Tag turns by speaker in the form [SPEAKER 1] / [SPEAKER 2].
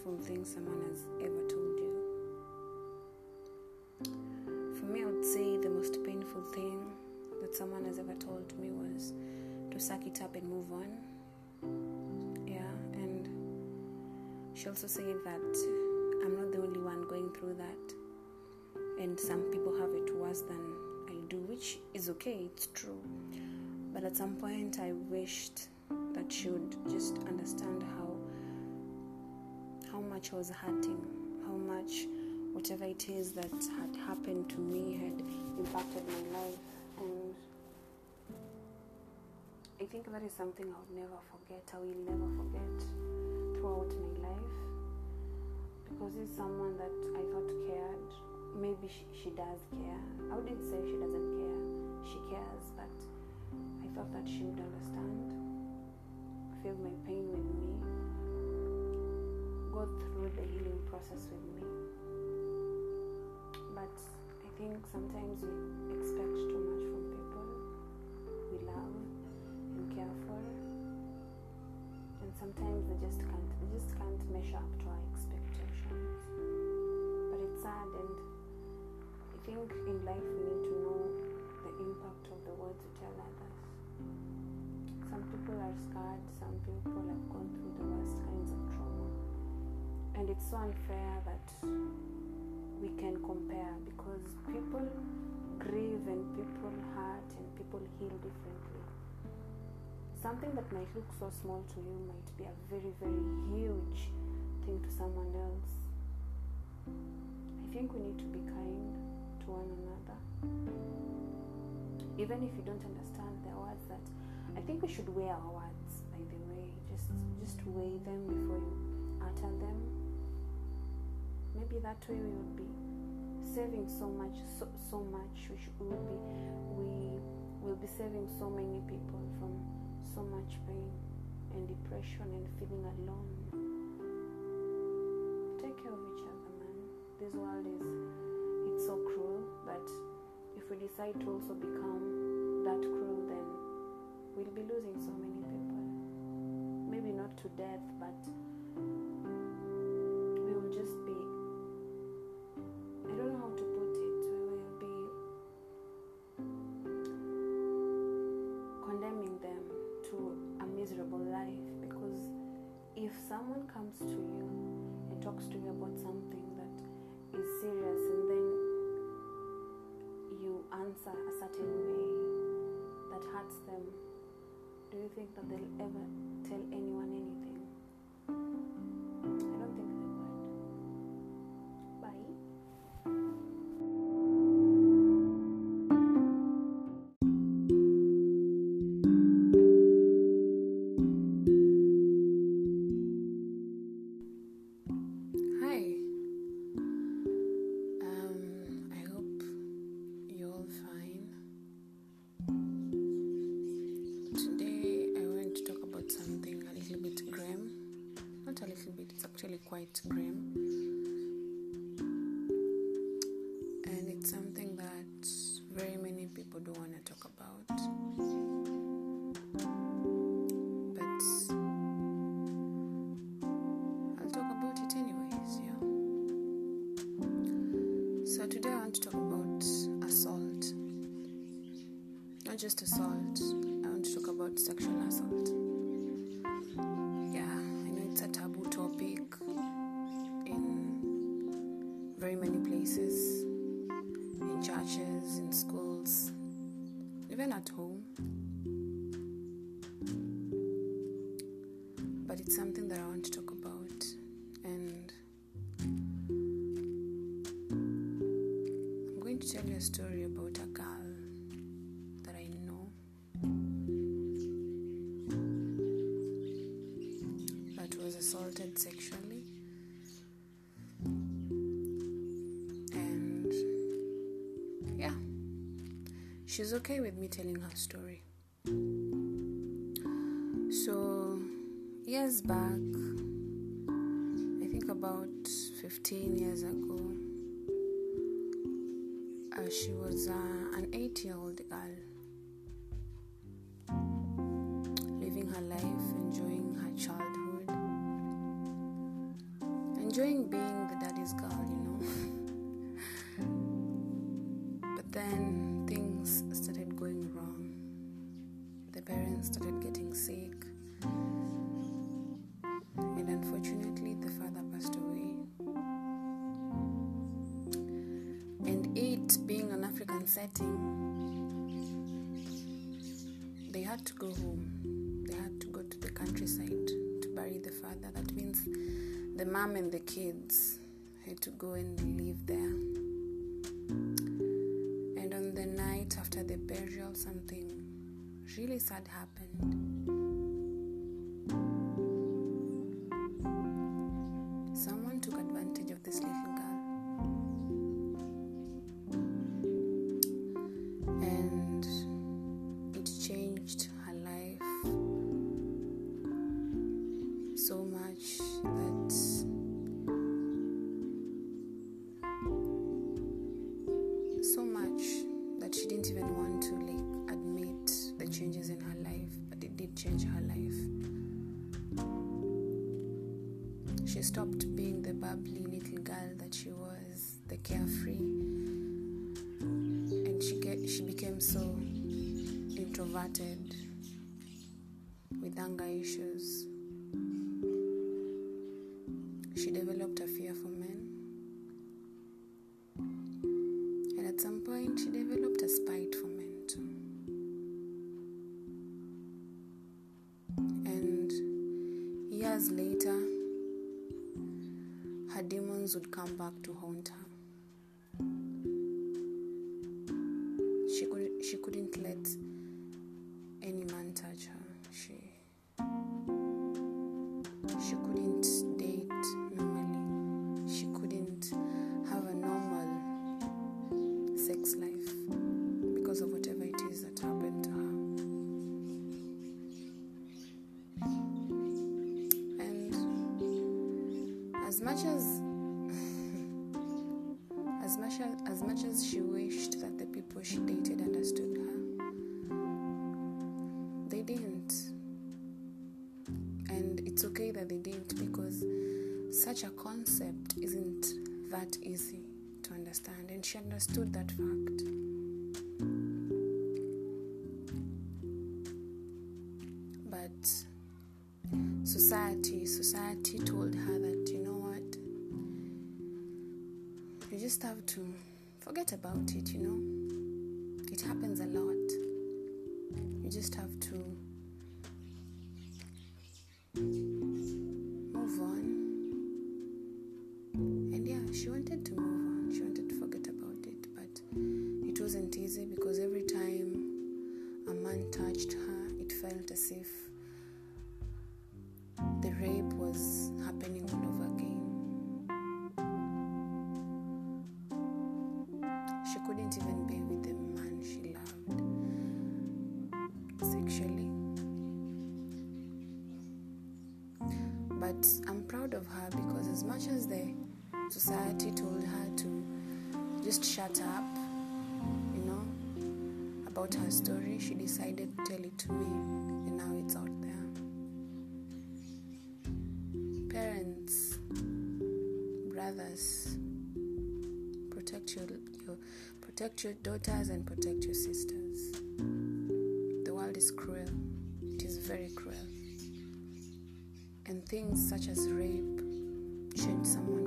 [SPEAKER 1] thing someone has ever told you? For me, I would say the most painful thing that someone has ever told me was to suck it up and move on. Yeah, and she also said that I'm not the only one going through that, and some people have it worse than I do, which is okay, it's true. But at some point, I wished that she would just understand how much was hurting, how much whatever it is that had happened to me had impacted my life, and I think that is something I would never forget. I will never forget throughout my life because it's someone that I thought cared. Maybe she, she does care. I wouldn't say she doesn't care. She cares, but I thought that she would understand, feel my pain with me, go through the healing process with me. But I think sometimes we expect too much from people we love and care for, and sometimes they just can't. They just can't measure up to our expectations. But it's sad, and I think in life we need to know the impact of the words we tell others. Some people are scarred. Some people have gone through the worst trauma, it's so unfair that we can compare because people grieve and people hurt and people heal differently. Something that might look so small to you might be a very, very huge thing to someone else. I think we need to be kind to one another. Even if you don't understand the words that I think we should weigh our words, by the way. Just just weigh them before you utter them maybe that way we would be saving so much so, so much we, should, be we will be saving so many people from so much pain and depression and feeling alone. Take care of each other man. This world is it's so cruel but if we decide to also become that cruel then we'll be losing so many people. Maybe not to death but if someone comes to you and talks to you about something that is serious and then you answer a certain way that hurts them, do you think that they'll ever tell anyone anything? Grim. And it's something that very many people don't want to talk about. But I'll talk about it anyways. So today I want to talk about assault. Not just assault, I want to talk about sexual assault. But it's something that I want to talk about, and I'm going to tell you a story about a girl that I know that was assaulted sexually. And yeah, she's okay with me telling her story. Years back, I think about 15 years ago, uh, she was uh, an 8 year old girl They had to go home. They had to go to the countryside to bury the father. That means the mom and the kids had to go and live there. And on the night after the burial, something really sad happened. So much that so much that she didn't even want to like admit the changes in her life, but it did change her life. She stopped being the bubbly little girl that she was, the carefree, and she get, she became so introverted with anger issues. She developed a spite for men too. And years later, her demons would come back to haunt her. As much as as much as, as much as she wished that the people she dated understood her, they didn't. And it's okay that they didn't because such a concept isn't that easy to understand, and she understood that fact. But society, society told her just have to forget about it, you know. It happens a lot. You just have to move on. And yeah, she wanted to move on. She wanted to forget about it, but it wasn't easy because every sexually. But I'm proud of her because, as much as the society told her to just shut up, you know, about her story, she decided to tell it to me, and now it's out there. Parents, brothers, protect your, your protect your daughters and protect your sisters. Cruel. It is very cruel. And things such as rape change someone's